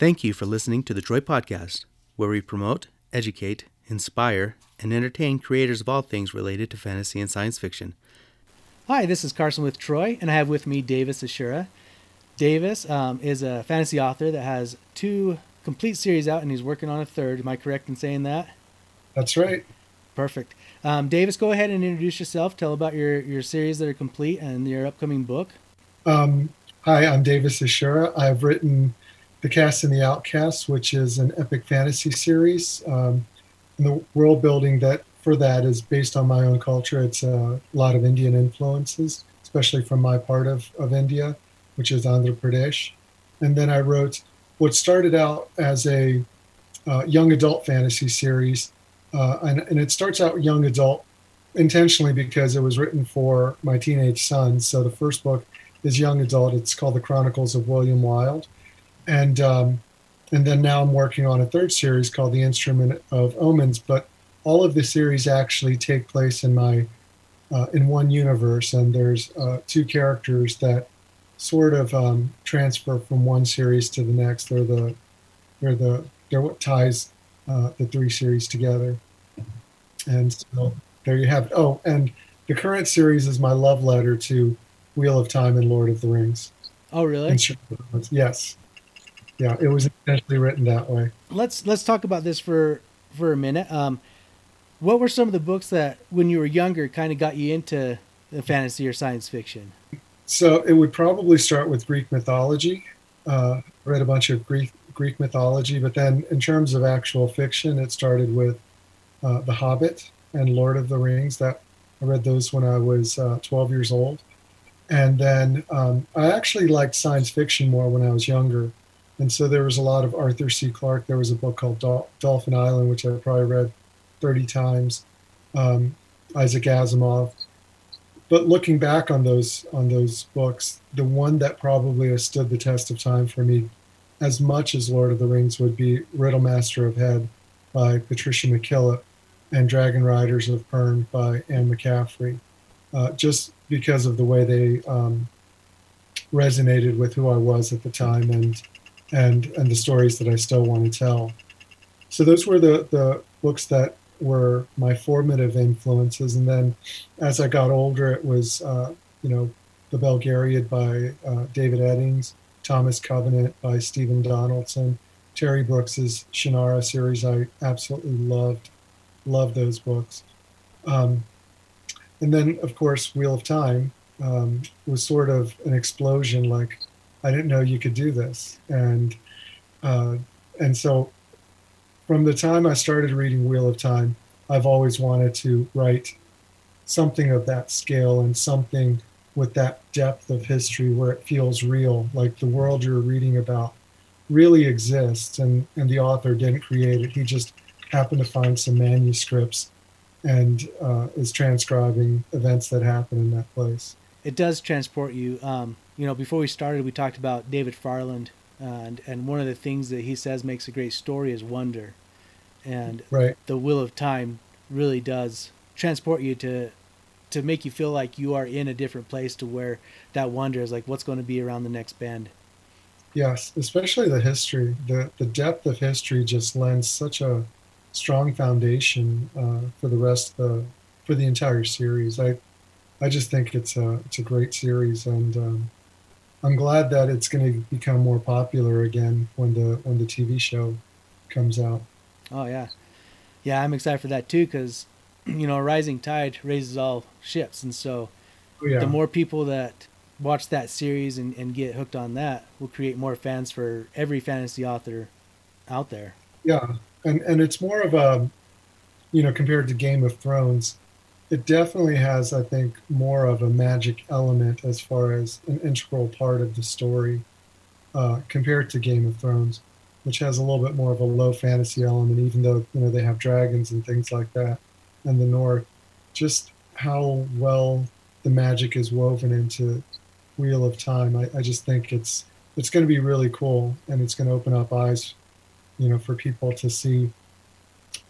Thank you for listening to the Troy Podcast, where we promote, educate, inspire, and entertain creators of all things related to fantasy and science fiction. Hi, this is Carson with Troy, and I have with me Davis Ashura. Davis um, is a fantasy author that has two complete series out, and he's working on a third. Am I correct in saying that? That's right. Perfect. Um, Davis, go ahead and introduce yourself. Tell about your, your series that are complete and your upcoming book. Um, hi, I'm Davis Ashura. I've written The Castes and the OutCastes, which is an epic fantasy series. Um, and the world building that for that is based on my own culture. It's a lot of Indian influences, especially from my part of, of India, which is Andhra Pradesh. And then I wrote what started out as a uh, young adult fantasy series. Uh, and, and it starts out young adult intentionally because it was written for my teenage son. So the first book is young adult. It's called The Chronicles of William Wilde. And um, and then now I'm working on a third series called The Instrument of Omens. But all of the series actually take place in my uh, in one universe, and there's uh, two characters that sort of um, transfer from one series to the next. They're the they're the they're what ties uh, the three series together. And so there you have it. Oh, and the current series is my love letter to Wheel of Time and Lord of the Rings. Oh, really? Yes. Yeah, it was intentionally written that way. Let's let's talk about this for for a minute. Um, what were some of the books that, when you were younger, kind of got you into the fantasy or science fiction? So it would probably start with Greek mythology. Uh, read a bunch of Greek Greek mythology, but then in terms of actual fiction, it started with uh, The Hobbit and Lord of the Rings. That I read those when I was uh, 12 years old, and then um, I actually liked science fiction more when I was younger. And so there was a lot of Arthur C. Clarke. There was a book called Dol- Dolphin Island, which I probably read 30 times. Um, Isaac Asimov. But looking back on those on those books, the one that probably has stood the test of time for me, as much as Lord of the Rings, would be Riddlemaster of Hed by Patricia McKillip and Dragon Riders of Pern by Anne McCaffrey, uh, just because of the way they um, resonated with who I was at the time and and and the stories that I still want to tell. So those were the the books that were my formative influences. And then as I got older, it was, uh, you know, The Belgariad by uh, David Eddings, Thomas Covenant by Stephen Donaldson, Terry Brooks's Shannara series. I absolutely loved, loved those books. Um, and then, of course, Wheel of Time um, was sort of an explosion. Like, I didn't know you could do this, and uh, and so from the time I started reading Wheel of Time, I've always wanted to write something of that scale and something with that depth of history where it feels real, like the world you're reading about really exists and, and the author didn't create it. He just happened to find some manuscripts and uh, is transcribing events that happen in that place. It does transport you. Um, you know, before we started, we talked about David Farland, uh, and and one of the things that he says makes a great story is wonder. And right. the Wheel of Time really does transport you to to make you feel like you are in a different place to where that wonder is like what's going to be around the next bend. Yes especially the history the the depth of history just lends such a strong foundation uh, for the rest of the for the entire series. I i just think it's a it's a great series and um, i'm glad that it's going to become more popular again when the when the tv show comes out Oh yeah, yeah. I'm excited for that too because you know, a rising tide raises all ships, and so oh, yeah. the more people that watch that series and, and get hooked on that will create more fans for every fantasy author out there. Yeah, and and it's more of a, you know, compared to Game of Thrones, it definitely has, I think, more of a magic element as far as an integral part of the story, uh, compared to Game of Thrones which has a little bit more of a low fantasy element, even though you know they have dragons and things like that and the north. Just how well the magic is woven into Wheel of Time, I, I just think it's it's going to be really cool, and it's going to open up eyes, you know, for people to see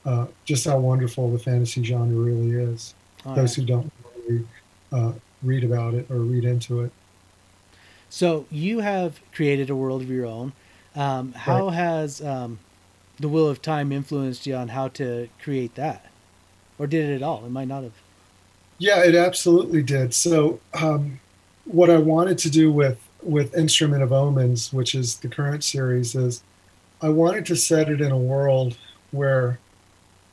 uh, just how wonderful the fantasy genre really is. Oh, Those yeah. who don't really uh, read about it or read into it. So you have created a world of your own Um, how right. has um, the Wheel of Time influenced you on how to create that, or did it at all? It might not have. Yeah, it absolutely did. So, um, what I wanted to do with with Instrument of Omens, which is the current series, is I wanted to set it in a world where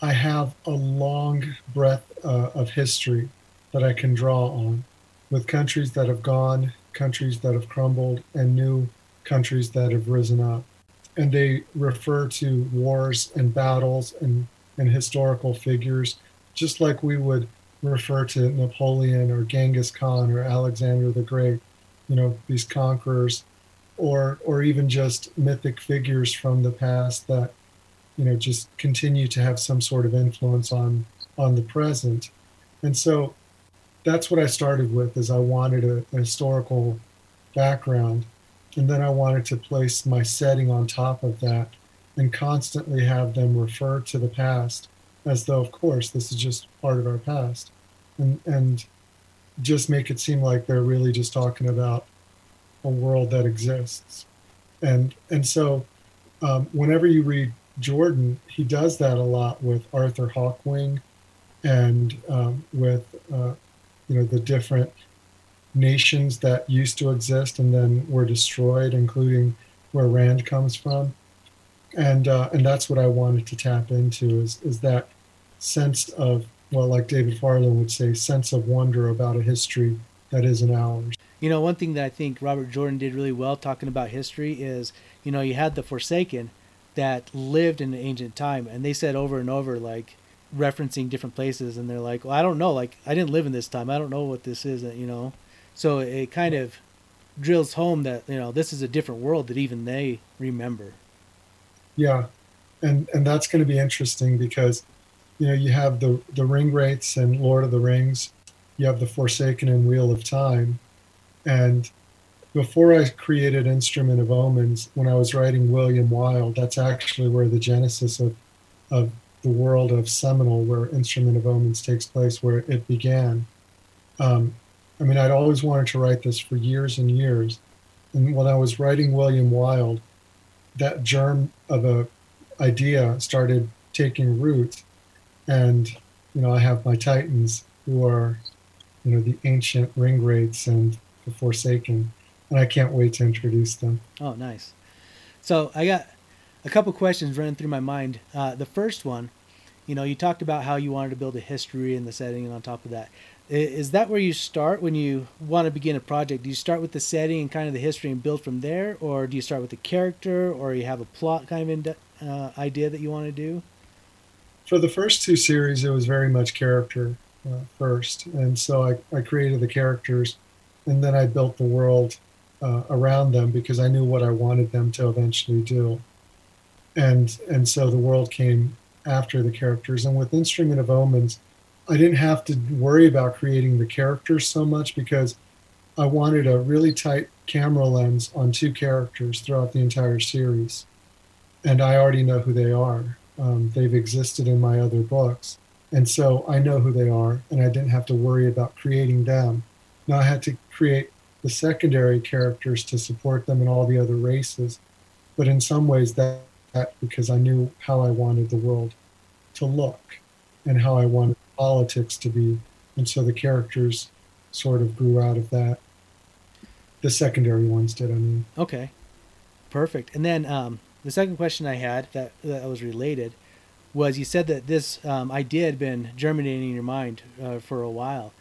I have a long breadth uh, of history that I can draw on, with countries that have gone, countries that have crumbled, and new countries that have risen up. And they refer to wars and battles and, and historical figures, just like we would refer to Napoleon or Genghis Khan or Alexander the Great, you know, these conquerors, or or even just mythic figures from the past that, you know, just continue to have some sort of influence on on the present. And so that's what I started with is I wanted a, a historical background. And then I wanted to place my setting on top of that and constantly have them refer to the past as though, of course, this is just part of our past, and and just make it seem like they're really just talking about a world that exists, and and so um, whenever you read Jordan, he does that a lot with Arthur Hawkwing, and um, with uh, you know the different nations that used to exist and then were destroyed, including where Rand comes from, and uh, and that's what I wanted to tap into is is that sense of, well, like David Farland would say, sense of wonder about a history that isn't ours. You know, one thing that I think Robert Jordan did really well talking about history is, you know, you had the Forsaken that lived in the ancient time, and they said over and over, like, referencing different places, and they're like, well, I don't know, like, I didn't live in this time, I don't know what this is, you know. So it kind of drills home that, you know, this is a different world that even they remember. Yeah. And and that's going to be interesting because you know, you have the the Ringwraiths and Lord of the Rings, you have the Forsaken and Wheel of Time, and before I created Instrument of Omens, when I was writing William Wilde, that's actually where the genesis of of the world of Seminole, where Instrument of Omens takes place, where it began. Um, I mean, I'd always wanted to write this for years and years, and when I was writing William Wilde, that germ of a idea started taking root. And you know I have my Titans who are you know the ancient Ringwraiths and the Forsaken, and I can't wait to introduce them. Oh, nice. So I got a couple questions running through my mind. Uh, the first one, you know, you talked about how you wanted to build a history in the setting, and on top of that, is that where you start when you want to begin a project? Do you start with the setting and kind of the history and build from there, or do you start with the character, or you have a plot kind of in, uh, idea that you want to do? for the first two series, it was very much character uh, first, and so I, I created the characters, and then I built the world uh, around them because I knew what I wanted them to eventually do, and and so the world came after the characters. And with Instrument of Omens, I didn't have to worry about creating the characters so much because I wanted a really tight camera lens on two characters throughout the entire series, and I already know who they are um, they've existed in my other books. And so I know who they are, and I didn't have to worry about creating them. Now I had to create the secondary characters to support them in all the other races. But in some ways, that, that because I knew how I wanted the world to look and how I wanted politics to be. And so the characters sort of grew out of that. The secondary ones did, I mean. Okay. Perfect. And then um, the second question I had that that was related was you said that this um, idea had been germinating in your mind uh, for a while.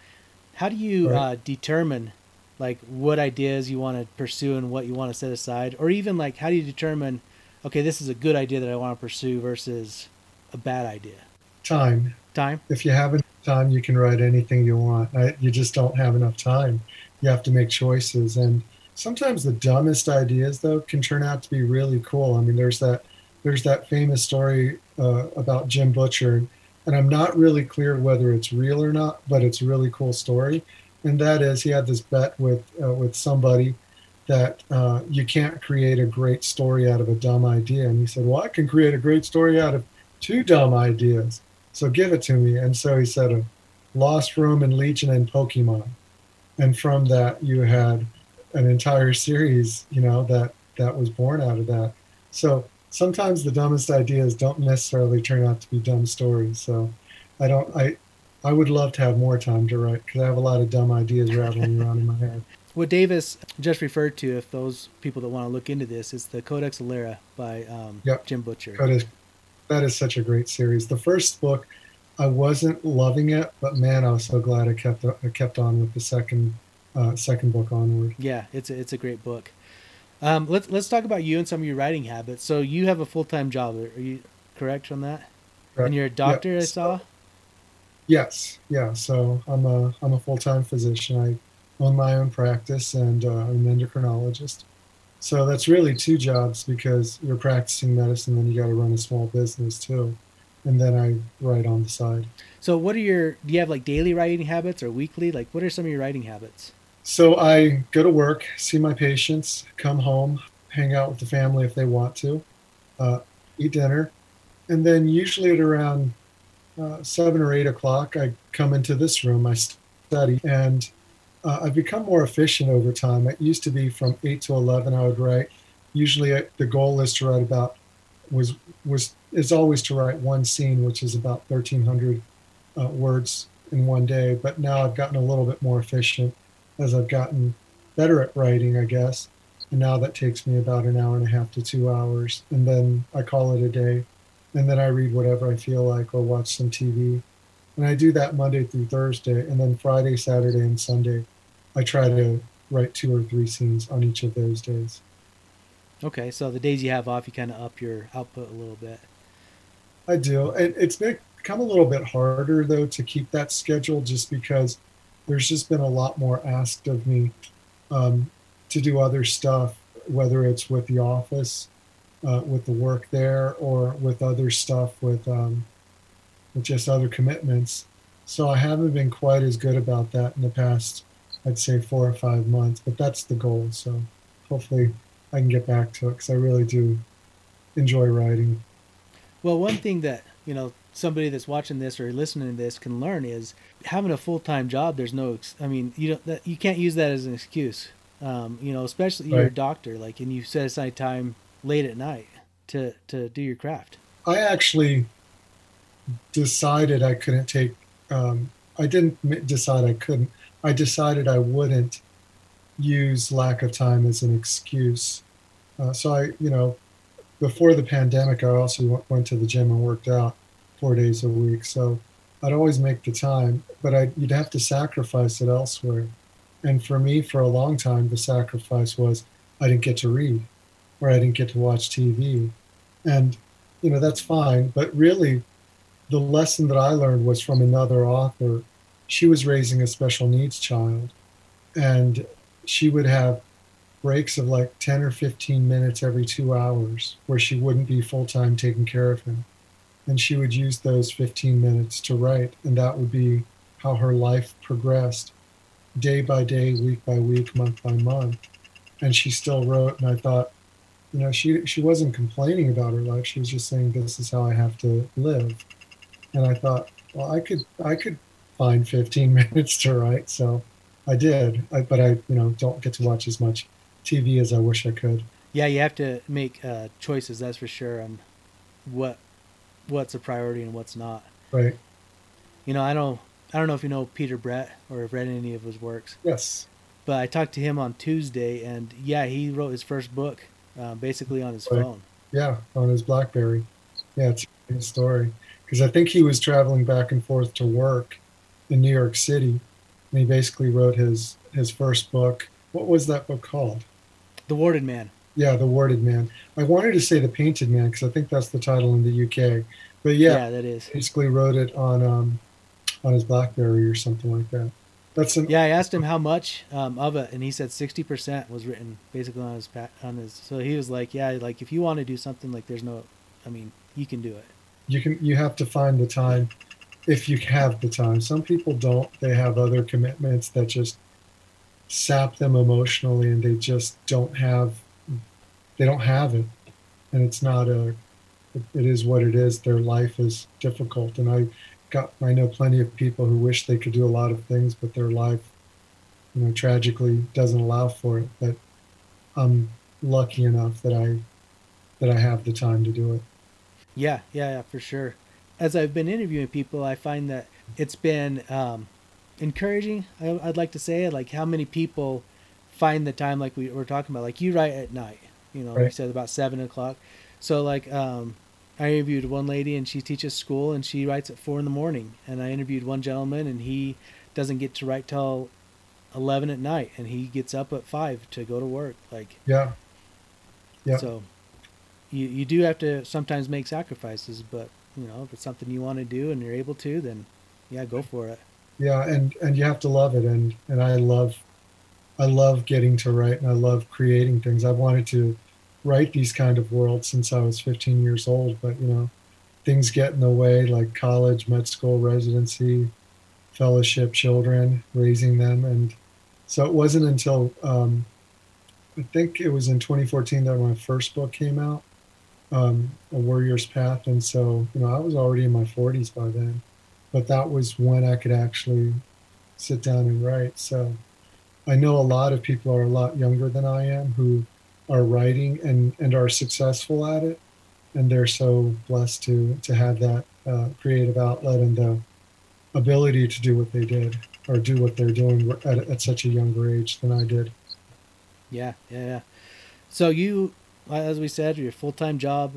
How do you right. uh, determine like what ideas you want to pursue and what you want to set aside, or even like how do you determine, okay, this is a good idea that I want to pursue versus a bad idea? Time. Time. If you have enough time, you can write anything you want. I, you just don't have enough time. You have to make choices and sometimes the dumbest ideas though can turn out to be really cool. I mean, there's that there's that famous story uh, about Jim Butcher, and I'm not really clear whether it's real or not, but it's a really cool story. And that is, he had this bet with uh, with somebody that uh, you can't create a great story out of a dumb idea. And he said, "Well, I can create a great story out of two dumb ideas. So give it to me." And so he said, "A Lost Roman Legion and Pokemon." And from that, you had an entire series, you know, that that was born out of that. So sometimes the dumbest ideas don't necessarily turn out to be dumb stories. So I don't I I would love to have more time to write because I have a lot of dumb ideas rattling around in my head. What Davis just referred to, if those people that want to look into this, is the Codex Alera by um, yep. Jim Butcher. That is, that is such a great series. The first book, I wasn't loving it, but man, I was so glad I kept I kept on with the second uh, second book onward. Yeah, it's a, it's a great book. Um, let's let's talk about you and some of your writing habits. So you have a full time job. Are you correct on that? Correct. And you're a doctor, yep. I saw. Yes, yeah. So I'm a I'm a full time physician. I own my own practice, and uh, I'm an endocrinologist. So that's really two jobs because you're practicing medicine, then you got to run a small business too, and then I write on the side. So what are your? Do you have like daily writing habits or weekly? Like what are some of your writing habits? So I go to work, see my patients, come home, hang out with the family if they want to, uh, eat dinner, and then usually at around uh, seven or eight o'clock, I come into this room, I study, and uh, I've become more efficient over time. It used to be from eight to eleven, I would write. Usually, I, the goal is to write about was was is always to write one scene, which is about thirteen hundred uh, words in one day. But now I've gotten a little bit more efficient as I've gotten better at writing, I guess. And now that takes me about an hour and a half to two hours. And then I call it a day. And then I read whatever I feel like or watch some TV. And I do that Monday through Thursday. And then Friday, Saturday, and Sunday, I try to write two or three scenes on each of those days. Okay, so the days you have off, you kind of up your output a little bit. I do. It, it's become a little bit harder, though, to keep that schedule just because there's just been a lot more asked of me um, to do other stuff, whether it's with the office, uh, with the work there, or with other stuff with um, with just other commitments. So I haven't been quite as good about that in the past, I'd say four or five months. But that's the goal. So hopefully I can get back to it because I really do enjoy writing. Well, one thing that you know somebody that's watching this or listening to this can learn is having a full time job. There's no, I mean, you don't, that, you can't use that as an excuse. Um, you know, especially right. you're a doctor, like, and you set aside time late at night to to do your craft. I actually decided I couldn't take. Um, I didn't decide I couldn't. I decided I wouldn't use lack of time as an excuse. Uh, so I, you know, before the pandemic, I also went to the gym and worked out four days a week. So I'd always make the time, but I, you'd have to sacrifice it elsewhere. And for me, for a long time, the sacrifice was I didn't get to read or I didn't get to watch TV. And, you know, that's fine. But really, the lesson that I learned was from another author. She was raising a special needs child, and she would have breaks of like 10 or 15 minutes every two hours where she wouldn't be full time taking care of him and she would use those 15 minutes to write and that would be how her life progressed day by day week by week month by month and she still wrote and i thought you know she she wasn't complaining about her life she was just saying this is how i have to live and i thought well i could i could find 15 minutes to write so i did I, but i you know don't get to watch as much tv as i wish i could yeah you have to make uh, choices that's for sure on what what's a priority and what's not. Right. You know, I don't I don't know if you know Peter Brett or have read any of his works. Yes. But I talked to him on Tuesday, and yeah, he wrote his first book uh, basically on his right. phone. Yeah, on his BlackBerry. Yeah, it's a story because I think he was traveling back and forth to work in New York City, and he basically wrote his his first book. What was that book called? The Warded Man. Yeah, the warded man. I wanted to say the painted man because I think that's the title in the UK. But yeah, yeah, that is. Basically, wrote it on um, on his BlackBerry or something like that. That's an, yeah. I asked him how much um, of it, and he said sixty percent was written basically on his on his. So he was like, yeah, like if you want to do something, like there's no, I mean, you can do it. You can. You have to find the time, if you have the time. Some people don't. They have other commitments that just sap them emotionally, and they just don't have they don't have it, and it's not a. It, it is what it is. Their life is difficult, and I got. I know plenty of people who wish they could do a lot of things, but their life, you know, tragically doesn't allow for it. But I'm lucky enough that I that I have the time to do it. Yeah, yeah, yeah, for sure. As I've been interviewing people, I find that it's been um, encouraging. I, would like to say, like how many people find the time, like we were talking about, like you write at night. You know, right. like you said about seven o'clock. So like, um, I interviewed one lady and she teaches school and she writes at four in the morning. And I interviewed one gentleman and he doesn't get to write till eleven at night and he gets up at five to go to work. Like yeah, yeah. So you you do have to sometimes make sacrifices, but you know if it's something you want to do and you're able to, then yeah, go for it. Yeah, and and you have to love it, and and I love, I love getting to write, and I love creating things. I've wanted to write these kind of worlds since I was 15 years old, but you know, things get in the way, like college, med school, residency, fellowship, children, raising them, and so it wasn't until um, I think it was in 2014 that my first book came out, um, A Warrior's Path. And so, you know, I was already in my 40s by then, but that was when I could actually sit down and write. So I know a lot of people are a lot younger than I am who are writing and, and are successful at it. And they're so blessed to, to have that uh, creative outlet and the ability to do what they did or do what they're doing at, at such a younger age than I did. Yeah, yeah, yeah. So you, as we said, your full time job,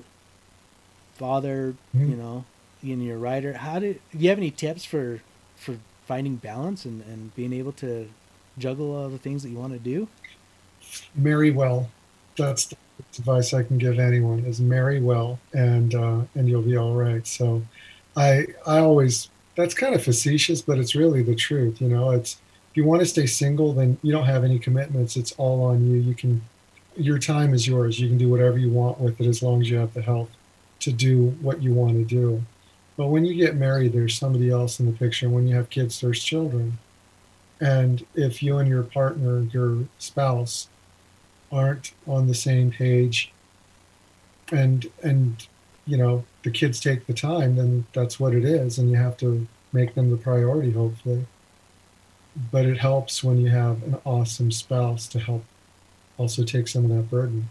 father, mm-hmm. you know, and you're a writer. How did do you have any tips for for finding balance and, and being able to juggle all the things that you want to do? Marry well. That's the advice I can give anyone: is marry well, and uh, and you'll be all right. So, I I always that's kind of facetious, but it's really the truth. You know, it's if you want to stay single, then you don't have any commitments. It's all on you. You can, your time is yours. You can do whatever you want with it as long as you have the health to do what you want to do. But when you get married, there's somebody else in the picture. When you have kids, there's children. And if you and your partner, your spouse, aren't on the same page, and and you know the kids take the time, then that's what it is, and you have to make them the priority, hopefully but it helps when you have an awesome spouse to help also take some of that burden.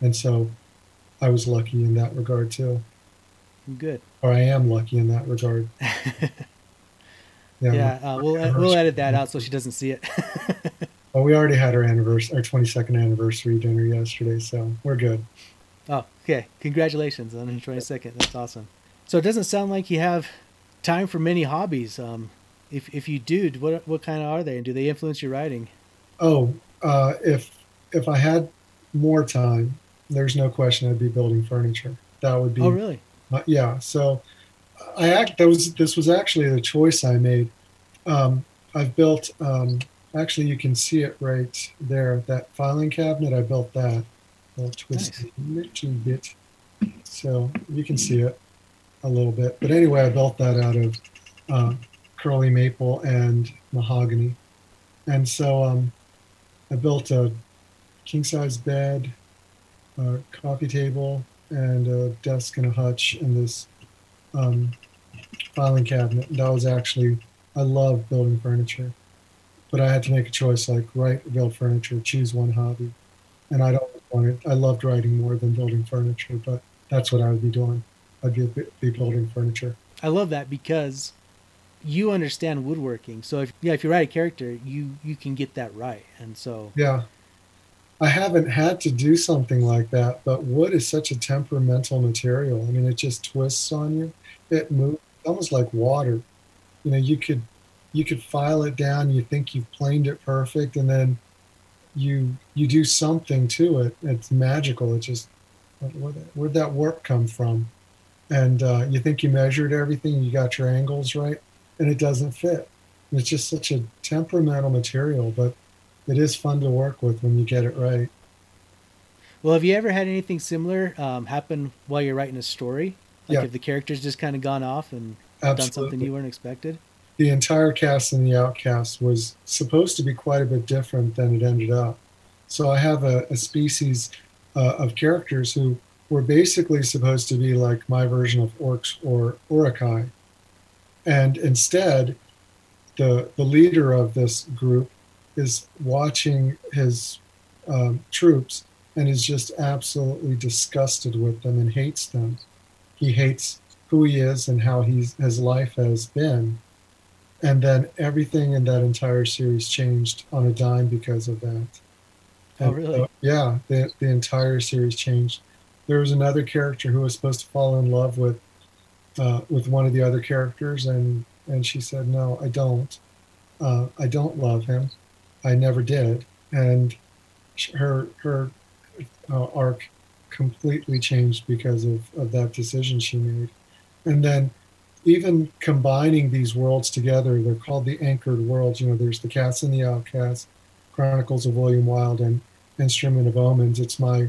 And so I was lucky in that regard too. Good. Or I am lucky in that regard. yeah, yeah uh, we'll we'll edit that out so she doesn't see it. well, we already had our anniversary, our 22nd anniversary dinner yesterday, so we're good. Oh, okay. Congratulations on the 22nd. That's awesome. So it doesn't sound like you have time for many hobbies. Um, if if you do, what what kind of are they, and do they influence your writing? Oh, uh, if if I had more time, there's no question I'd be building furniture. That would be. Oh, really? Uh, yeah. So, I act. That was this was actually the choice I made. Um, I've built. Um, actually, you can see it right there. That filing cabinet. I built that. I'll twist nice. a little bit, so you can see it a little bit. But anyway, I built that out of uh, curly maple and mahogany. And so um, I built a king size bed, a coffee table, and a desk and a hutch and this um, filing cabinet. And that was actually, I love building furniture. But I had to make a choice like write build furniture, choose one hobby. And I don't want it, I loved writing more than building furniture, but that's what I would be doing. I'd be, be building furniture. I love that because you understand woodworking. So if yeah, if you write a character, you you can get that right. And so yeah, I haven't had to do something like that, but wood is such a temperamental material. I mean, it just twists on you. It moves almost like water. You know, you could you could file it down. You think you've planed it perfect, and then you you do something to it. It's magical. It just where where'd that warp come from? And uh, you think you measured everything, you got your angles right, and it doesn't fit. It's just such a temperamental material, but it is fun to work with when you get it right. Well, have you ever had anything similar um, happen while you're writing a story? Like yeah. if the character's just kind of gone off and Absolutely. done something you weren't expected? The entire cast and the Outcast was supposed to be quite a bit different than it ended up. So I have a, a species uh, of characters who were basically supposed to be like my version of orcs or Uruk-hai. And instead, the, the leader of this group is watching his um, troops and is just absolutely disgusted with them and hates them. He hates who he is and how he's, his life has been. And then everything in that entire series changed on a dime because of that. Oh, really? So, yeah, the, the entire series changed. There was another character who was supposed to fall in love with uh, with one of the other characters, and and she said, "No, I don't. Uh, I don't love him. I never did." And her her uh, arc completely changed because of, of that decision she made. And then even combining these worlds together, they're called the anchored worlds. You know, there's the Castes and the OutCastes, Chronicles of William Wilde, and Instrument of Omens. It's my,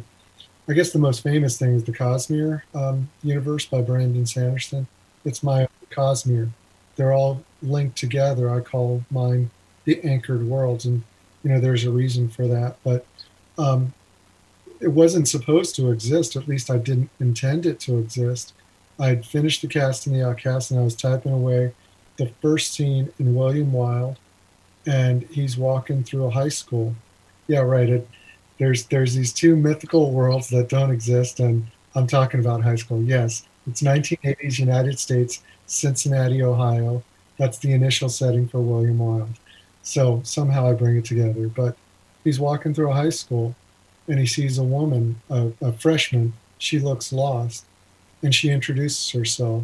I guess the most famous thing is the Cosmere um, universe by Brandon Sanderson. It's my Cosmere. They're all linked together. I call mine the anchored worlds. And, you know, there's a reason for that. But um, it wasn't supposed to exist. At least I didn't intend it to exist. I'd finished the cast and the outcast, and I was typing away the first scene in William Wilde, and he's walking through a high school. Yeah, right. It, there's there's these two mythical worlds that don't exist, and I'm talking about high school. Yes, it's 1980s United States, Cincinnati, Ohio. That's the initial setting for William Wilde. So somehow I bring it together. But he's walking through a high school, and he sees a woman, a, a freshman. She looks lost, and she introduces herself.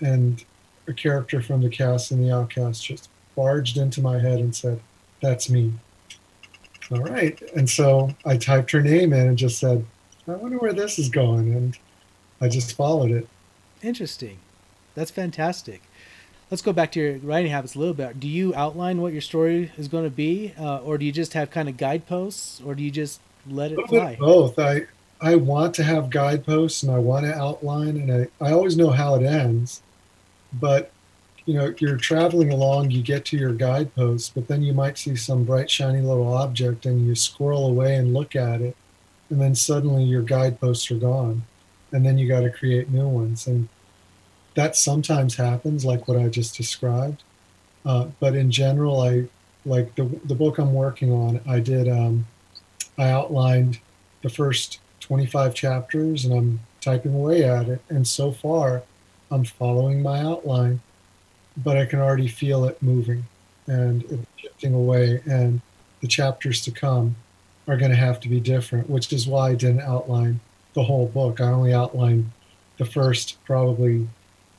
And a character from the cast and the outcast just barged into my head and said, That's me. All right. And so I typed her name in and just said, I wonder where this is going. And I just followed it. Interesting. That's fantastic. Let's go back to your writing habits a little bit. Do you outline what your story is going to be, uh, or do you just have kind of guideposts, or do you just let it fly. Both. I I want to have guideposts and I want to outline and I, I always know how it ends. But you know, you're traveling along, you get to your guideposts, but then you might see some bright, shiny little object and you squirrel away and look at it, and then suddenly your guideposts are gone. And then you got to create new ones. And that sometimes happens, like what I just described. Uh, but in general, I like the, the book I'm working on, I did um, I outlined the first 25 chapters and I'm typing away at it. And so far, I'm following my outline, but I can already feel it moving and it's shifting away. And the chapters to come are going to have to be different, which is why I didn't outline the whole book. I only outlined the first probably,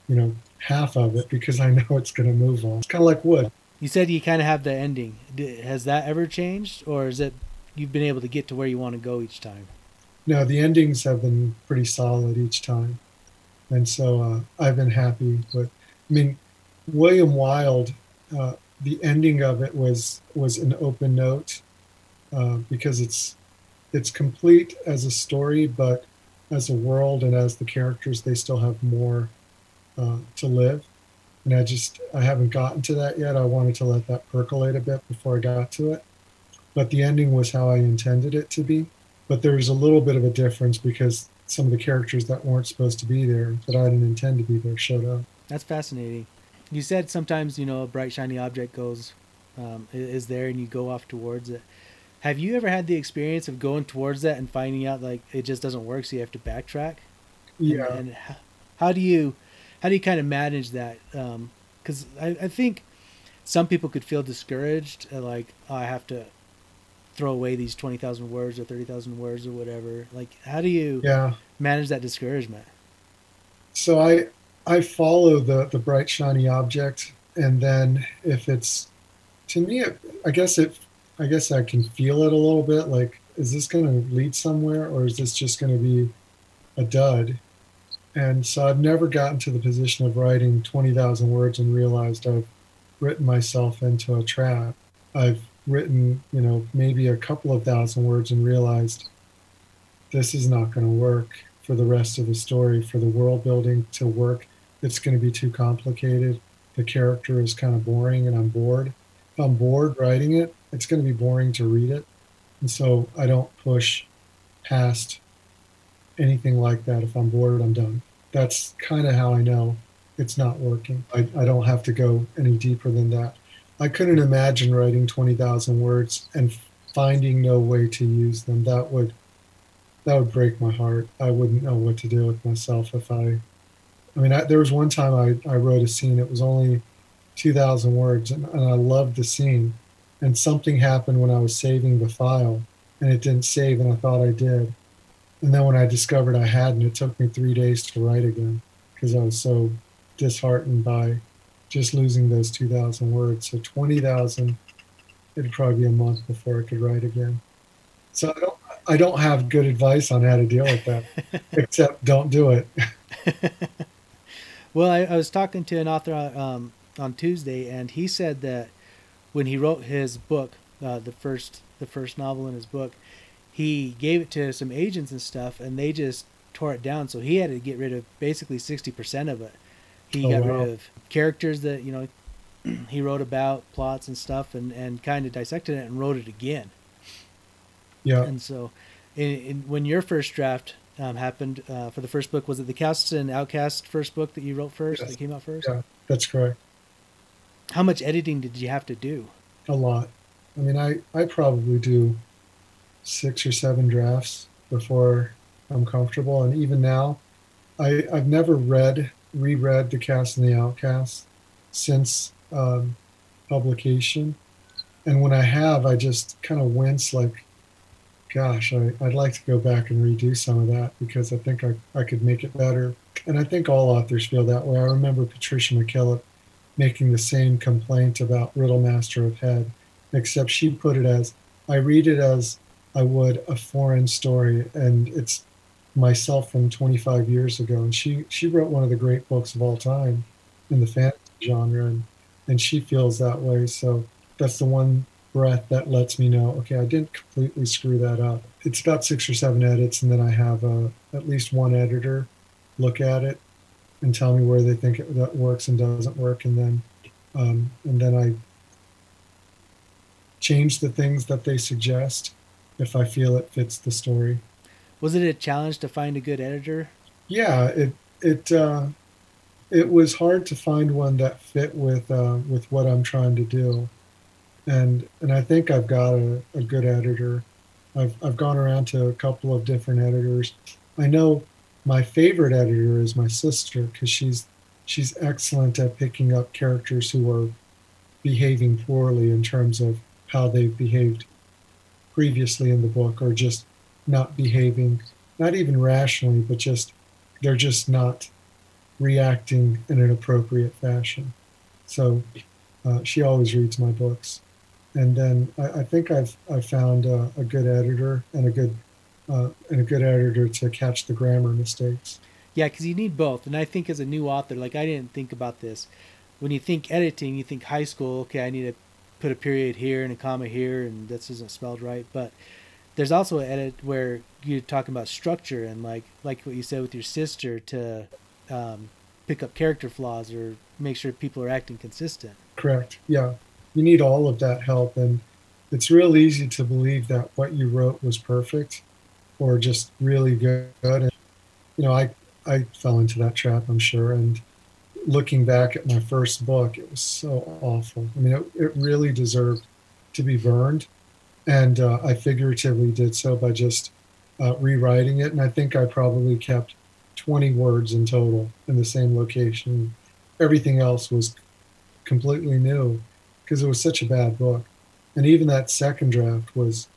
you know, half of it because I know it's going to move on. It's kind of like wood. You said you kind of have the ending. Has that ever changed, or is it you've been able to get to where you want to go each time. No, the endings have been pretty solid each time, and so uh, I've been happy But I mean, William Wilde, uh, the ending of it was was an open note uh, because it's it's complete as a story, but as a world and as the characters, they still have more uh, to live. And I just I haven't gotten to that yet. I wanted to let that percolate a bit before I got to it but the ending was how I intended it to be. But there's a little bit of a difference because some of the characters that weren't supposed to be there, that I didn't intend to be there, showed up. That's fascinating. You said sometimes, you know, a bright, shiny object goes, um, is there and you go off towards it. Have you ever had the experience of going towards that and finding out like it just doesn't work, so you have to backtrack? Yeah. And, and how, how, do you, how do you kind of manage that? Because um, I, I think some people could feel discouraged, like oh, I have to throw away these 20,000 words or 30,000 words or whatever. Like, how do you yeah. manage that discouragement? So I, I follow the, the bright, shiny object. And then if it's, to me, I guess it, I guess I can feel it a little bit. Like, is this going to lead somewhere or is this just going to be a dud? And so I've never gotten to the position of writing 20,000 words and realized I've written myself into a trap. I've written, you know, maybe a couple of thousand words and realized this is not going to work for the rest of the story, for the world building to work. It's going to be too complicated. The character is kind of boring and I'm bored. If I'm bored writing it, it's going to be boring to read it. And so I don't push past anything like that. If I'm bored, I'm done. That's kind of how I know it's not working. I, I don't have to go any deeper than that. I couldn't imagine writing 20,000 words and finding no way to use them. That would that would break my heart. I wouldn't know what to do with myself if I. I mean, I, there was one time I, I wrote a scene. It was only 2,000 words, and, and I loved the scene. And something happened when I was saving the file, and it didn't save, and I thought I did. And then when I discovered I hadn't, it took me three days to write again because I was so disheartened by just losing those 2,000 words. So 20,000, it'd probably be a month before I could write again. So I don't, I don't have good advice on how to deal with that, except don't do it. well, I, I, was talking to an author um, on Tuesday, and he said that when he wrote his book, uh, the first the first novel in his book, he gave it to some agents and stuff, and they just tore it down. So he had to get rid of basically sixty percent of it. He oh, got wow. rid of characters that you know he wrote about plots and stuff, and and kind of dissected it and wrote it again. Yeah. And so, in, in, when your first draft um, happened uh, for the first book, was it the Cast and Outcast first book that you wrote first yes. that came out first? Yeah, that's correct. How much editing did you have to do? A lot. I mean, I, I probably do six or seven drafts before I'm comfortable. And even now, I, I've never read, reread The Cast and the Outcast since um, publication. And when I have, I just kind of wince like, gosh, I, would like to go back and redo some of that because I think I, I could make it better. And I think all authors feel that way. I remember Patricia McKillip making the same complaint about Riddlemaster of Hed, except she put it as I read it as I would a foreign story, and it's myself from 25 years ago. And she she wrote one of the great books of all time in the fantasy genre, and and she feels that way. So that's the one breath that lets me know, okay, I didn't completely screw that up. It's about six or seven edits, and then I have uh, at least one editor look at it and tell me where they think it, that works and doesn't work, and then um, and then I change the things that they suggest if I feel it fits the story. Was it a challenge to find a good editor? Yeah, it it uh, it was hard to find one that fit with uh, with what I'm trying to do, and and I think I've got a, a good editor. I've I've gone around to a couple of different editors. I know my favorite editor is my sister because she's she's excellent at picking up characters who are behaving poorly in terms of how they've behaved previously in the book or just not behaving not even rationally but just they're just not reacting in an appropriate fashion so uh, she always reads my books and then I, I think I've I found a, a good editor and a good uh, and a good editor to catch the grammar mistakes. Yeah, because you need both. And I think as a new author, like I didn't think about this. When you think editing, you think high school. Okay, I need to put a period here and a comma here, and this isn't spelled right. But there's also an edit where you're talking about structure and like like what you said with your sister to um, pick up character flaws or make sure people are acting consistent. Correct. Yeah, you need all of that help, and it's real easy to believe that what you wrote was perfect or just really good. And, you know, I, I fell into that trap, I'm sure. And looking back at my first book, it was so awful. I mean, it, it really deserved to be burned. And uh, I figuratively did so by just uh, rewriting it. And I think I probably kept 20 words in total in the same location. Everything else was completely new because it was such a bad book. And even that second draft was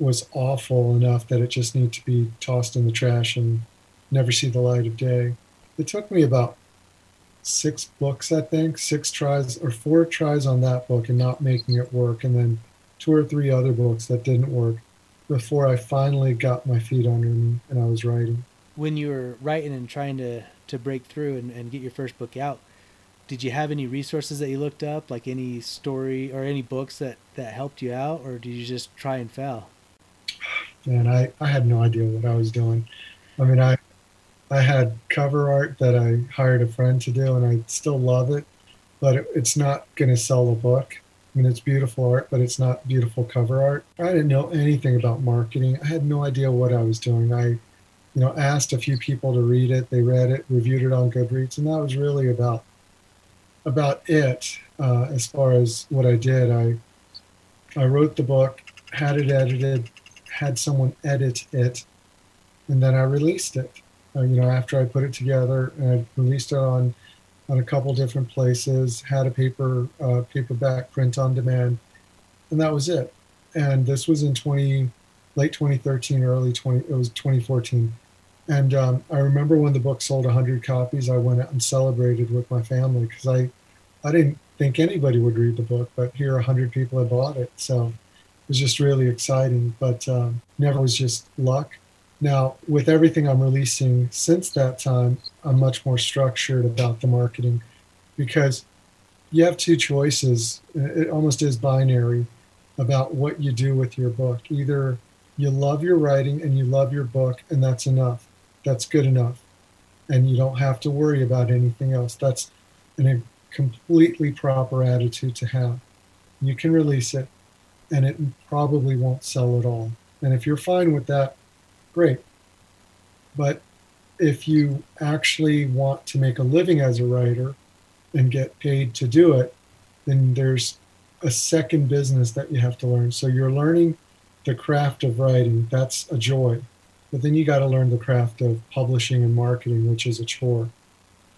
was awful enough that it just needed to be tossed in the trash and never see the light of day. It took me about six books, I think, six tries or four tries on that book and not making it work, and then two or three other books that didn't work before I finally got my feet under me and I was writing. When you were writing and trying to, to break through and, and get your first book out, did you have any resources that you looked up, like any story or any books that, that helped you out, or did you just try and fail? and I, I had no idea what I was doing. I mean, I I had cover art that I hired a friend to do, and I still love it, but it, it's not going to sell a book. Mean, it's beautiful art, but it's not beautiful cover art. I didn't know anything about marketing. I had no idea what I was doing. I, you know, asked a few people to read it. They read it, reviewed it on Goodreads, and that was really about about it uh, as far as what I did. I I wrote the book, had it edited, had someone edit it, and then I released it. Uh, you know, after I put it together, and I released it on on a couple different places, had a paper uh, paperback print on demand, and that was it. And this was in 20 late 2013, early 20 it was 2014. And um, I remember when the book sold 100 copies, I went out and celebrated with my family because I I didn't think anybody would read the book, but here 100 people had bought it, so it was just really exciting. But um, never was just luck. Now, with everything I'm releasing since that time, I'm much more structured about the marketing because you have two choices. It almost is binary about what you do with your book. Either you love your writing and you love your book, and that's enough. That's good enough. And you don't have to worry about anything else. That's a completely proper attitude to have. You can release it, and it probably won't sell at all. And if you're fine with that, great. But if you actually want to make a living as a writer and get paid to do it, then there's a second business that you have to learn. So you're learning the craft of writing, that's a joy. But then you got to learn the craft of publishing and marketing, which is a chore.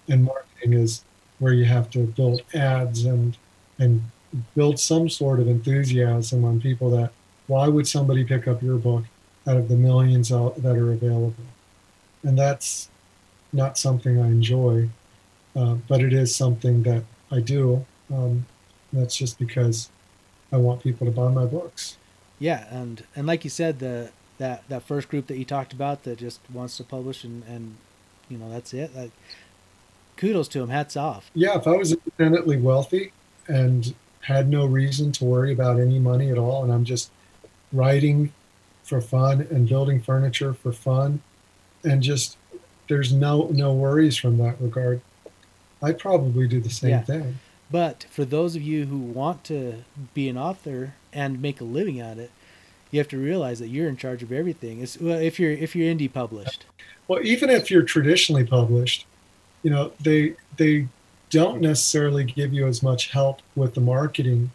And marketing is where you have to build ads and and build some sort of enthusiasm on people that why would somebody pick up your book out of the millions that are available. And that's not something I enjoy, uh, but it is something that I do. Um, that's just because I want people to buy my books. Yeah, and and like you said, the that that first group that you talked about that just wants to publish and and you know that's it. Like, kudos to them. Hats off. Yeah, if I was independently wealthy and had no reason to worry about any money at all, and I'm just writing for fun and building furniture for fun. And just there's no no worries from that regard. I'd probably do the same yeah. thing. But for those of you who want to be an author and make a living at it you have to realize that you're in charge of everything. It's, well, if you're if you're indie published. Well even if you're traditionally published you know they they don't necessarily give you as much help with the marketing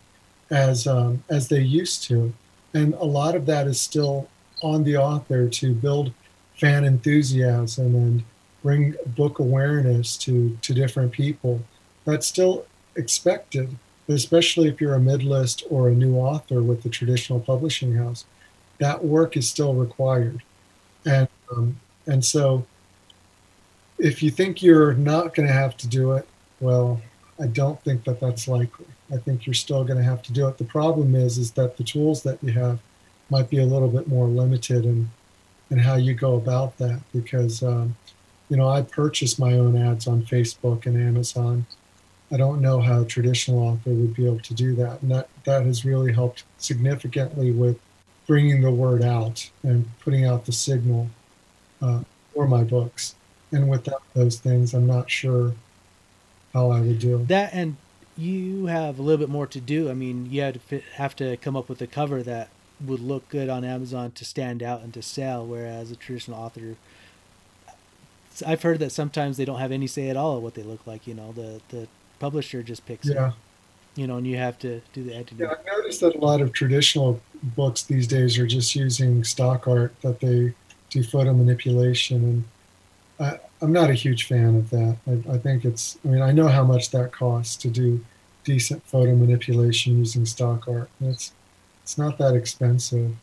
as um, as they used to and a lot of that is still on the author to build fan enthusiasm and bring book awareness to, to different people. That's still expected, especially if you're a mid-list or a new author with the traditional publishing house. That work is still required. And, um, and so if you think you're not going to have to do it, well, I don't think that that's likely. I think you're still going to have to do it. The problem is, is that the tools that you have might be a little bit more limited in, in how you go about that because, um, you know, I purchase my own ads on Facebook and Amazon. I don't know how a traditional author would be able to do that. And that, that has really helped significantly with bringing the word out and putting out the signal uh, for my books. And without those things, I'm not sure how I would do that. And you have a little bit more to do. I mean, you have to fit, have to come up with a cover that would look good on Amazon to stand out and to sell, whereas a traditional author. I've heard that sometimes they don't have any say at all of what they look like. You know, the the publisher just picks yeah. it. You know, and you have to do the editing. Yeah, I've noticed that a lot of traditional books these days are just using stock art that they do photo manipulation, and I, I'm not a huge fan of that. I, I think it's. I mean, I know how much that costs to do decent photo manipulation using stock art. It's it's not that expensive.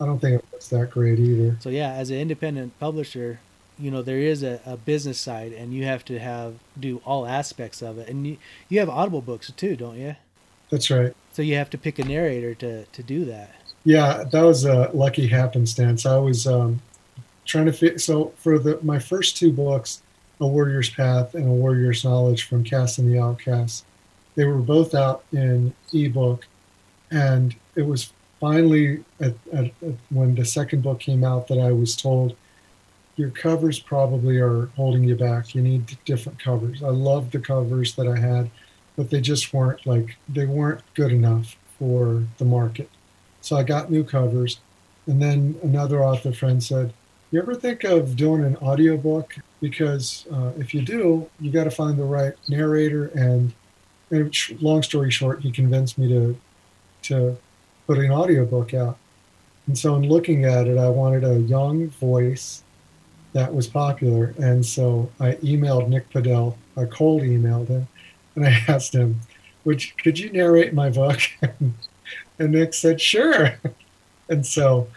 I don't think it looks that great either. So yeah, as an independent publisher, you know there is a, a business side, and you have to have do all aspects of it. And you you have Audible books too, don't you? That's right. So you have to pick a narrator to to do that. Yeah, that was a lucky happenstance. I was um, trying to fit. So for the my first two books, A Warrior's Path and A Warrior's Knowledge from Castes and the OutCastes, they were both out in ebook, and it was finally at, at, at when the second book came out that I was told your covers probably are holding you back. You need different covers. I loved the covers that I had, but they just weren't like they weren't good enough for the market. So I got new covers. And then another author friend said, You ever think of doing an audiobook? Because uh, if you do, you got to find the right narrator. And, and long story short, he convinced me to to put an audiobook out. And so in looking at it, I wanted a young voice that was popular. And so I emailed Nick Podehl, I cold emailed him, and I asked him, "Would could you narrate my book?" and Nick said, "Sure." And so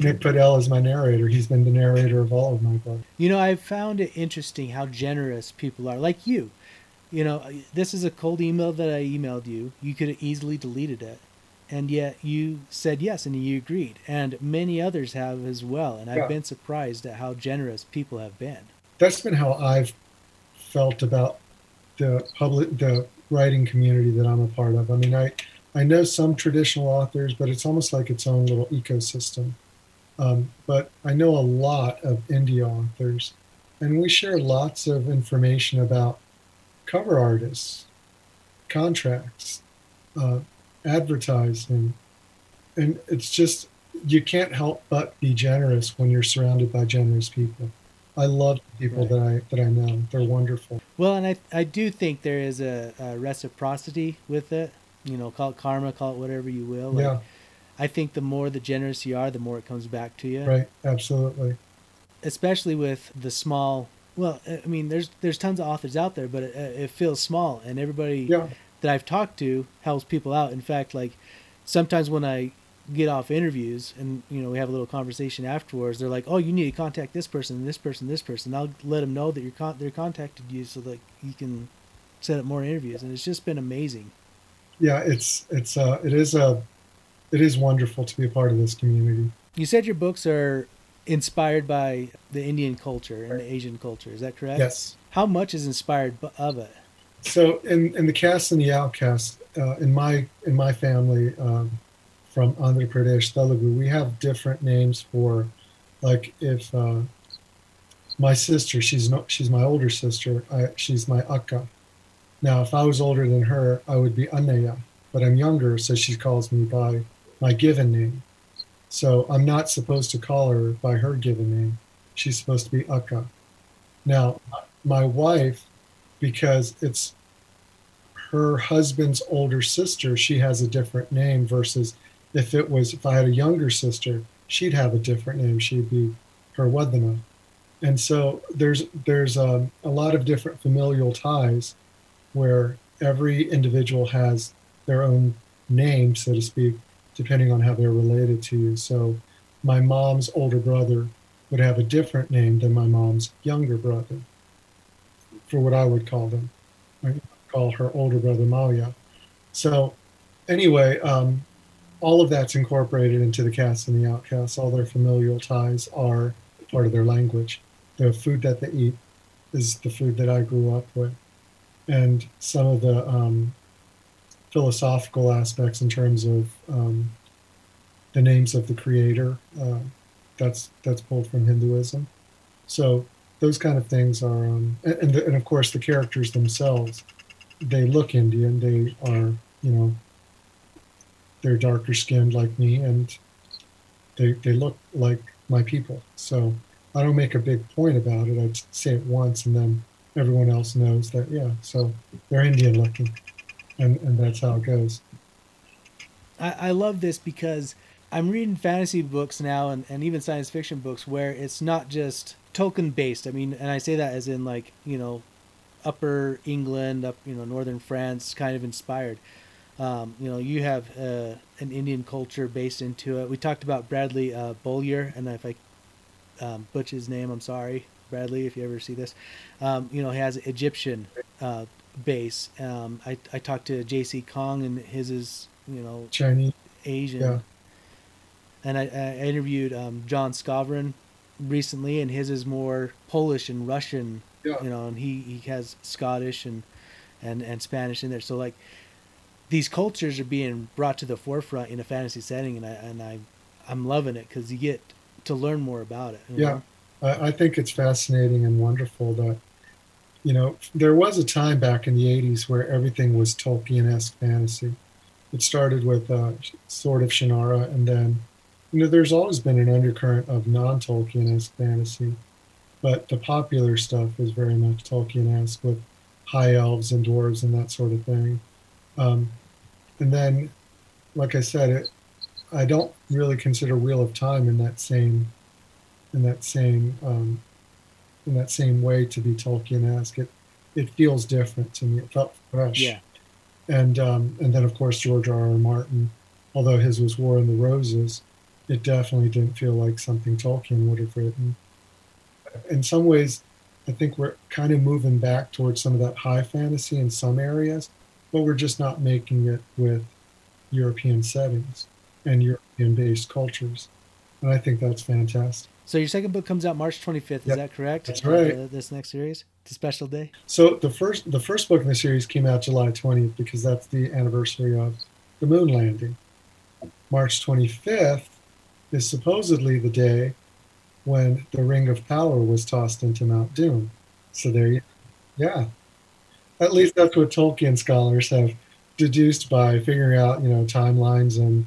Nick Podehl is my narrator. He's been the narrator of all of my books. You know, I've found it interesting how generous people are, like you. You know, this is a cold email that I emailed you. You could have easily deleted it. And yet you said yes and you agreed. And many others have as well. And I've yeah. been surprised at how generous people have been. That's been how I've felt about the public, the writing community that I'm a part of. I mean, I, I know some traditional authors, but it's almost like its own little ecosystem. Um, but I know a lot of indie authors, and we share lots of information about cover artists, contracts, uh, advertising, and it's just you can't help but be generous when you're surrounded by generous people. I love people right. that I that I know; they're wonderful. Well, and I I do think there is a, a reciprocity with it you know, call it karma, call it whatever you will. Like, yeah. I think the more the generous you are, the more it comes back to you. Right. Absolutely. Especially with the small. Well, I mean, there's there's tons of authors out there, but it, it feels small, and everybody yeah. that I've talked to helps people out. In fact, like sometimes when I get off interviews and you know we have a little conversation afterwards, they're like, "Oh, you need to contact this person, this person, this person." I'll let them know that you're con- they're contacted you so that you can set up more interviews, and it's just been amazing yeah, it's it's uh, it is a it is wonderful to be a part of this community. You said your books are inspired by the Indian culture and the Asian culture. Is that correct? Yes. How much is inspired of it? So in in the cast and the outcast uh, in my in my family um, from Andhra Pradesh, Telugu, we have different names for like if uh, my sister, she's not she's my older sister, I, she's my akka. Now, if I was older than her, I would be Anaya, but I'm younger, so she calls me by my given name. So I'm not supposed to call her by her given name. She's supposed to be Akka. Now, my wife, because it's her husband's older sister, she has a different name versus if it was, if I had a younger sister, she'd have a different name. She'd be her Wadana. And so there's, there's um, a lot of different familial ties where every individual has their own name, so to speak, depending on how they're related to you. So my mom's older brother would have a different name than my mom's younger brother, for what I would call them. I call her older brother Malia. So anyway, um, all of that's incorporated into the Castes and the OutCastes. All their familial ties are part of their language. The food that they eat is the food that I grew up with and some of the um, philosophical aspects in terms of um, the names of the creator. Uh, that's that's pulled from Hinduism. So those kind of things are, um, and, and, of course the characters themselves, they look Indian. They are, you know, they're darker skinned like me, and they they look like my people. So I don't make a big point about it. I say it once, and then everyone else knows that, yeah, so they're Indian looking. And, and that's how it goes. I, I love this because I'm reading fantasy books now and, and even science fiction books where it's not just Tolkien based. I mean, and I say that as in like, you know, upper England, up, you know, northern France kind of inspired. Um, you know, you have uh, an Indian culture based into it. We talked about Bradley uh, Beaulieu, and if I um, butch his name, I'm sorry. Bradley, if you ever see this, um, you know, he has Egyptian uh, base. Um, I, I talked to J.C. Kang, and his is, you know, Chinese, Asian. Yeah. And I, I interviewed um, Jon Skovron recently, and his is more Polish and Russian, yeah. you know, and he, he has Scottish and, and, and Spanish in there. So, like, these cultures are being brought to the forefront in a fantasy setting, and I, and I, I'm loving it because you get to learn more about it. Yeah. Know? I, I think it's fascinating and wonderful that, you know, there was a time back in the 80s where everything was Tolkien esque fantasy. It started with uh, Sword of Shannara, and then, you know, there's always been an undercurrent of non Tolkien esque fantasy, but the popular stuff is very much Tolkien esque with high elves and dwarves and that sort of thing. Um, and then, like I said, it, I don't really consider Wheel of Time in that same in that same um, in that same way to be Tolkien-esque. It it feels different to me. It felt fresh. Yeah. And um, and then of course George R. R. Martin, although his was War in the Roses, it definitely didn't feel like something Tolkien would have written. In some ways, I think we're kind of moving back towards some of that high fantasy in some areas, but we're just not making it with European settings and European based cultures. And I think that's fantastic. So your second book comes out March 25th. Is Yep, that correct? that's right. Uh, this next series, it's a special day. So the first the first book in the series came out July 20th because that's the anniversary of the moon landing. March 25th is supposedly the day when the Ring of Power was tossed into Mount Doom. So there you yeah. At least that's what Tolkien scholars have deduced by figuring out, you know, timelines and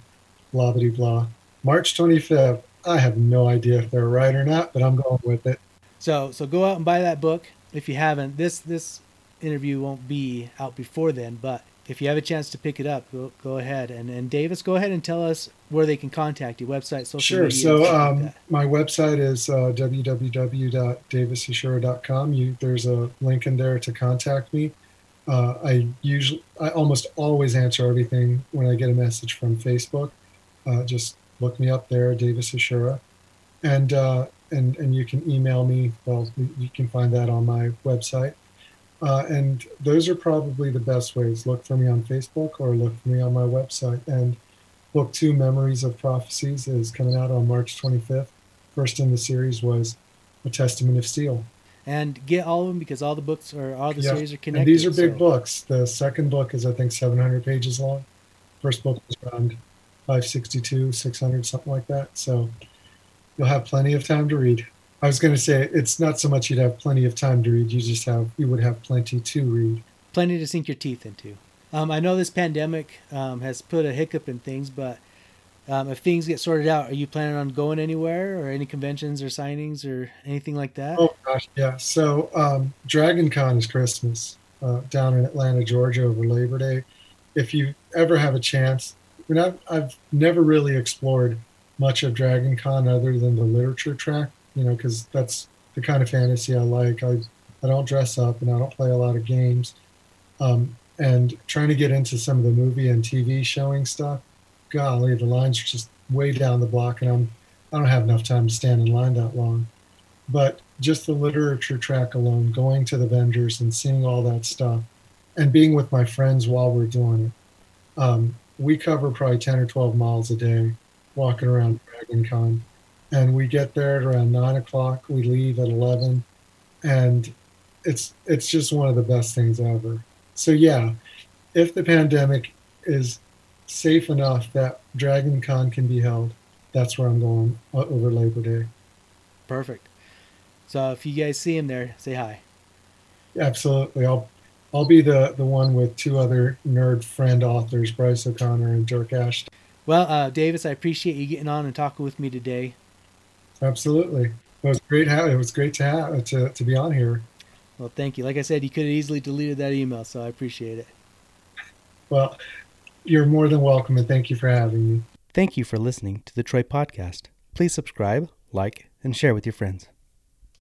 blah blah blah. March 25th, I have no idea if they're right or not, but I'm going with it. So so go out and buy that book if you haven't. This this interview won't be out before then, but if you have a chance to pick it up, go go ahead. And and Davis, go ahead and tell us where they can contact you, website, social Sure. media. So and stuff like um, my website is uh, www.davisashura.com. You, there's a link in there to contact me. Uh, I usually, I almost always answer everything when I get a message from Facebook. Uh, just look me up there, Davis Ashura, and uh, and and you can email me. Well, you can find that on my website. Uh, and those are probably the best ways. Look for me on Facebook or look for me on my website. And book two, Memories of Prophecies, is coming out on March 25th. First in the series was A Testament of Steel. and get all of them because all the books or all the Yeah, series are connected. And these are big so- books. The second book is, I think, 700 pages long. First book was around 562, 600, something like that. So you'll have plenty of time to read. I was going to say it's not so much you'd have plenty of time to read. You just have you would have plenty to read. plenty to sink your teeth into. Um, I know this pandemic um, has put a hiccup in things, but um, if things get sorted out, are you planning on going anywhere or any conventions or signings or anything like that? Oh gosh, yeah. So um, Dragon Con is Christmas uh, down in Atlanta, Georgia, over Labor Day. If you ever have a chance, I mean, I've, I've never really explored much of Dragon Con other than the literature track, you know, because that's the kind of fantasy I like. I I don't dress up and I don't play a lot of games. Um, and trying to get into some of the movie and TV showing stuff, golly, the lines are just way down the block, and I'm I don't have enough time to stand in line that long but just the literature track alone, going to the vendors and seeing all that stuff, and being with my friends while we're doing it. Um, we cover probably 10 or 12 miles a day walking around Dragon Con. And we get there at around 9 o'clock. We leave at 11. And it's, it's just one of the best things ever. So, yeah, if the pandemic is safe enough that Dragon Con can be held, that's where I'm going uh, over Labor Day. Perfect. So if you guys see him there, say hi. Absolutely. I'll I'll be the the one with two other nerd friend authors, Bryce O'Connor and Dirk Ashton. Well, uh, Davis, I appreciate you getting on and talking with me today. Absolutely. It was great. Ha- it was great to have to to be on here. Well, thank you. Like I said, you could have easily deleted that email, so I appreciate it. Well, you're more than welcome, and thank you for having me. Thank you for listening to the Troy Podcast. Please subscribe, like, and share with your friends.